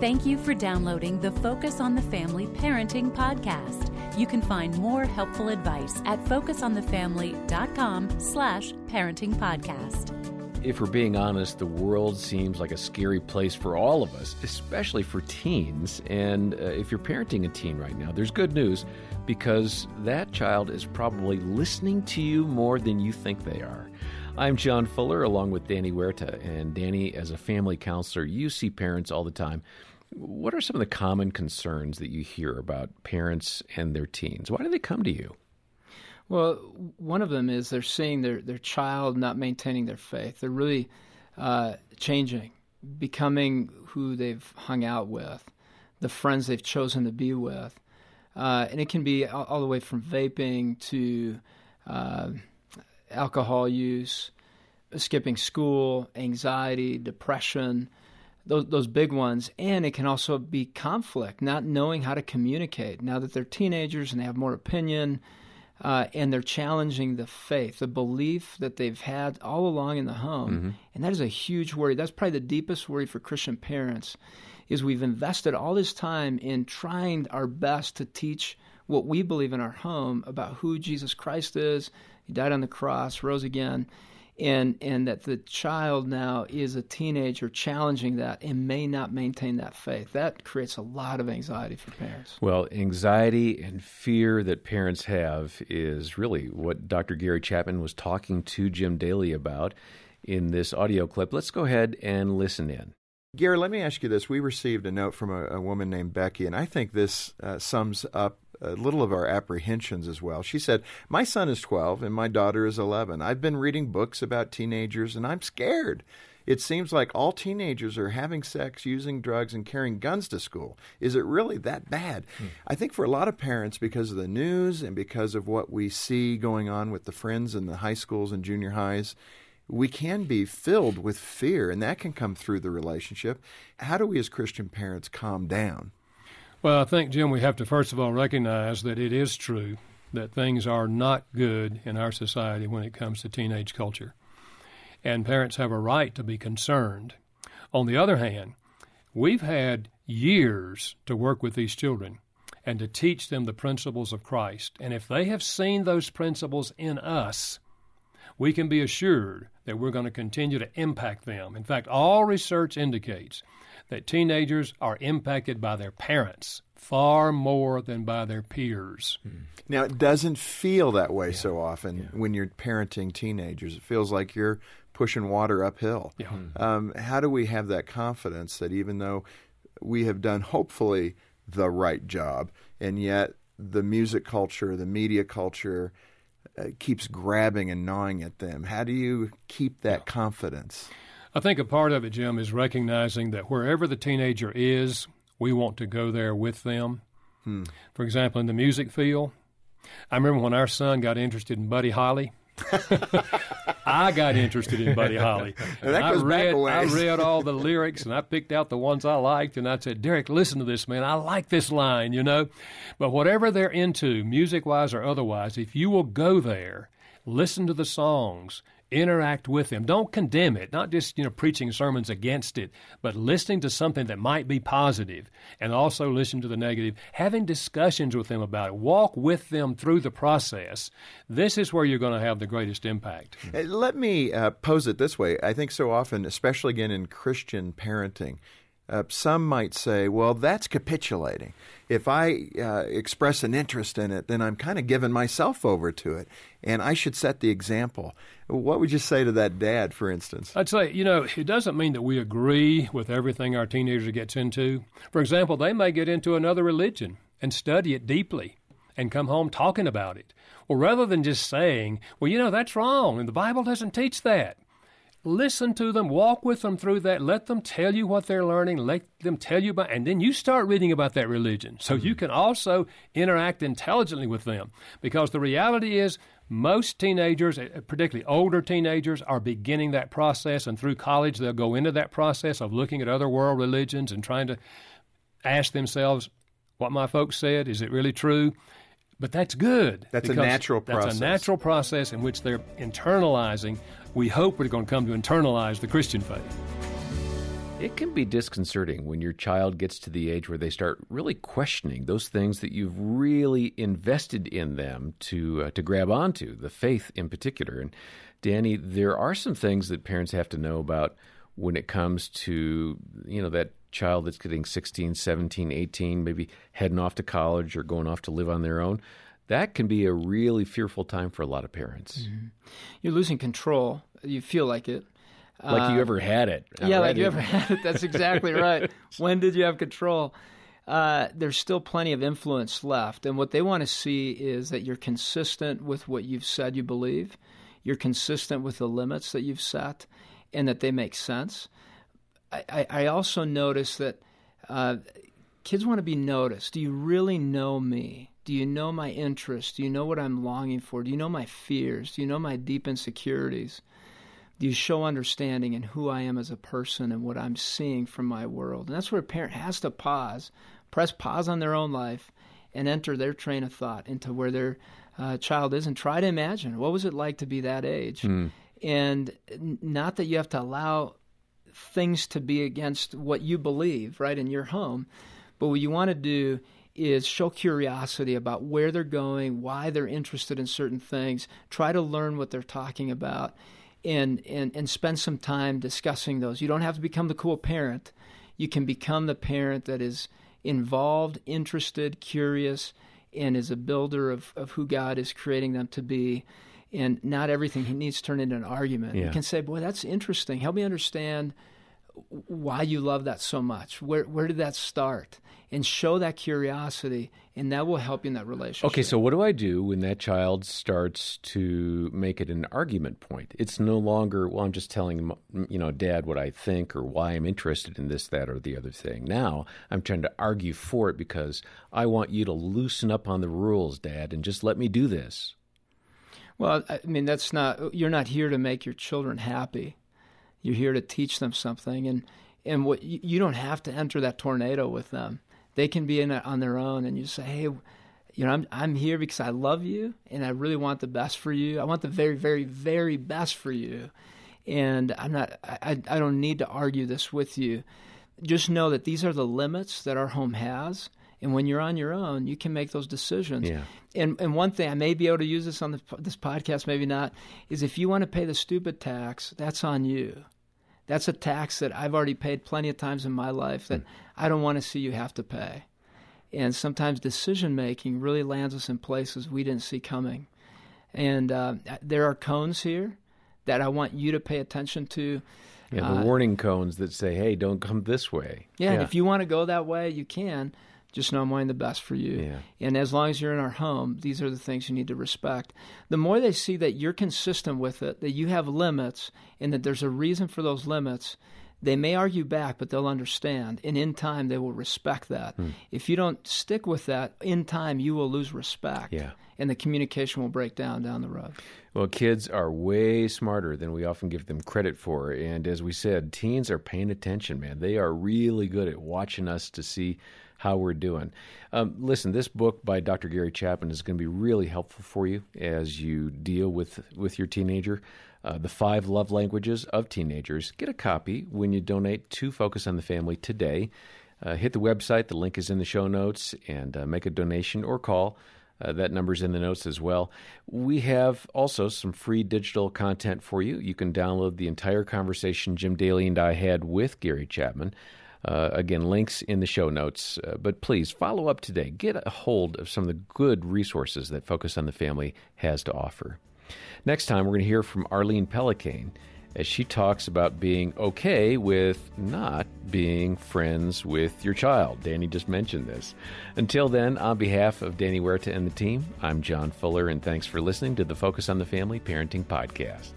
Thank you for downloading the Focus on the Family Parenting Podcast. You can find more helpful advice at focusonthefamily.com slash parenting podcast. If we're being honest, the world seems like a scary place for all of us, especially for teens. And uh, if you're parenting a teen right now, there's good news because that child is probably listening to you more than you think they are. I'm John Fuller along with Danny Huerta. And Danny, as a family counselor, you see parents all the time. What are some of the common concerns that you hear about parents and their teens? Why do they come to you? Well, one of them is they're seeing their, their child not maintaining their faith. They're really uh, changing, becoming who they've hung out with, the friends they've chosen to be with. Uh, and it can be all, all, the way from vaping to uh, alcohol use, skipping school, anxiety, depression, those those big ones. And it can also be conflict not knowing how to communicate. Now that they're teenagers and they have more opinion uh, and they're challenging the faith the belief that they've had all along in the home. Mm-hmm. and that is a huge worry. That's probably the deepest worry for christian parents is we've invested all this time in trying our best to teach what we believe in our home about who jesus christ is he died on the cross rose again and and that the child now is a teenager challenging that and may not maintain that faith. That creates a lot of anxiety for parents. Well anxiety and fear that parents have is really what dr gary chapman was talking to jim daly about in this audio clip. Let's go ahead and listen in. Gary, let me ask you this. We received a note from a, a woman named Becky, and I think this uh, sums up a little of our apprehensions as well. She said, My son is 12 and my daughter is 11. I've been reading books about teenagers and I'm scared. It seems like all teenagers are having sex, using drugs, and carrying guns to school. Is it really that bad? Hmm. I think for a lot of parents, because of the news and because of what we see going on with the friends in the high schools and junior highs, we can be filled with fear, and that can come through the relationship. How do we as Christian parents calm down? Well, I think, Jim, we have to first of all recognize that it is true that things are not good in our society when it comes to teenage culture. And parents have a right to be concerned. On the other hand, we've had years to work with these children and to teach them the principles of Christ. And if they have seen those principles in us, we can be assured that we're going to continue to impact them. In fact, all research indicates that teenagers are impacted by their parents far more than by their peers. Now, it doesn't feel that way yeah. so often yeah. when you're parenting teenagers. It feels like you're pushing water uphill. Yeah. Um, how do we have that confidence that even though we have done hopefully the right job, and yet the music culture, the media culture, uh, keeps grabbing and gnawing at them? How do you keep that confidence? I think a part of it, Jim, is recognizing that wherever the teenager is, we want to go there with them. Hmm. For example, in the music field, I remember when our son got interested in Buddy Holly. I got interested in Buddy Holly. I read, I read all the lyrics and I picked out the ones I liked and I said, Derek, listen to this, man. I like this line, you know. But whatever they're into, music wise or otherwise, if you will go there, listen to the songs, interact with them. Don't condemn it, not just, you know, preaching sermons against it, but listening to something that might be positive and also listen to the negative, having discussions with them about it, walk with them through the process. This is where you're going to have the greatest impact. Let me uh, pose it this way. I think so often, especially again in Christian parenting, uh, some might say, well, that's capitulating. If I uh, express an interest in it, then I'm kind of giving myself over to it, and I should set the example. What would you say to that dad, for instance? I'd say, you know, it doesn't mean that we agree with everything our teenager gets into. For example, they may get into another religion and study it deeply and come home talking about it. Or rather than just saying, well, you know, that's wrong, and the Bible doesn't teach that. Listen to them, walk with them through that, let them tell you what they're learning, let them tell you about, and then you start reading about that religion. So mm-hmm. you can also interact intelligently with them. Because the reality is, most teenagers, eh, particularly older teenagers, are beginning that process, and through college, they'll go into that process of looking at other world religions and trying to ask themselves, what my folks said, is it really true? But that's good. That's a natural process. That's a natural process in which they're internalizing. We hope we're going to come to internalize the Christian faith. It can be disconcerting when your child gets to the age where they start really questioning those things that you've really invested in them to uh, to grab onto, the faith in particular. And Danny, there are some things that parents have to know about when it comes to, you know, that child that's getting 16, 17, 18, maybe heading off to college or going off to live on their own. That can be a really fearful time for a lot of parents. Mm-hmm. You're losing control. You feel like it like you uh, ever had it. Yeah, like you ever had it. That's exactly right. when did you have control? Uh, there's still plenty of influence left. And what they want to see is that you're consistent with what you've said you believe, you're consistent with the limits that you've set, and that they make sense. I, I, also notice that uh, kids want to be noticed. Do you really know me? Do you know my interests? Do you know what I'm longing for? Do you know my fears? Do you know my deep insecurities? Do you show understanding in who I am as a person and what I'm seeing from my world? And that's where a parent has to pause, press pause on their own life, and enter their train of thought into where their uh, child is and try to imagine what was it like to be that age. Mm. And not that you have to allow things to be against what you believe, right, in your home, but what you want to do is show curiosity about where they're going, why they're interested in certain things, try to learn what they're talking about and, and, and spend some time discussing those. You don't have to become the cool parent. You can become the parent that is involved, interested, curious, and is a builder of, of who God is creating them to be. And not everything he needs to turn into an argument. Yeah. You can say, Boy, that's interesting. Help me understand why you love that so much. Where where did that start? And show that curiosity, and that will help you in that relationship. Okay, so what do I do when that child starts to make it an argument point? It's no longer well. I'm just telling you know, Dad, what I think or why I'm interested in this, that, or the other thing. Now I'm trying to argue for it because I want you to loosen up on the rules, Dad, and just let me do this. Well, I mean, that's not. You're not here to make your children happy you're here to teach them something, and and what you don't have to enter that tornado with them. They can be in it on their own, and you say, hey. You know, I'm I'm here because I love you and I really want the best for you. I want the very, very, very best for you. And I'm not I, I don't need to argue this with you. Just know that these are the limits that our home has. And when you're on your own, you can make those decisions. Yeah. And and one thing I may be able to use this on the, this podcast, maybe not, is if you want to pay the stupid tax, that's on you. That's a tax that I've already paid plenty of times in my life that mm. I don't want to see you have to pay. And sometimes decision making really lands us in places we didn't see coming. And uh, there are cones here that I want you to pay attention to. Yeah, the uh, warning cones that say, "Hey, don't come this way." Yeah, yeah. if you want to go that way, you can. Just know I'm wanting the best for you. Yeah. And as long as you're in our home, these are the things you need to respect. The more they see that you're consistent with it, that you have limits, and that there's a reason for those limits, they may argue back, but they'll understand. And in time, they will respect that. Hmm. If you don't stick with that, in time, you will lose respect. Yeah. And the communication will break down down the road. Well, kids are way smarter than we often give them credit for. And as we said, teens are paying attention, man. They are really good at watching us to see how we're doing. Um, listen, this book by Dr. Gary Chapman is going to be really helpful for you as you deal with with your teenager. Uh, the five love languages of teenagers. Get a copy when you donate to Focus on the Family today. Uh, hit the website. The link is in the show notes, and uh, make a donation or call. Uh, that number's in the notes as well. We have also some free digital content for you. You can download the entire conversation Jim Daly and I had with Gary Chapman. Uh, again, links in the show notes. Uh, but please follow up today. Get a hold of some of the good resources that Focus on the Family has to offer. Next time, we're going to hear from Arlene Pellicane as she talks about being okay with not being friends with your child. Danny just mentioned this. Until then, on behalf of Danny Huerta and the team, I'm John Fuller, and thanks for listening to the Focus on the Family Parenting Podcast.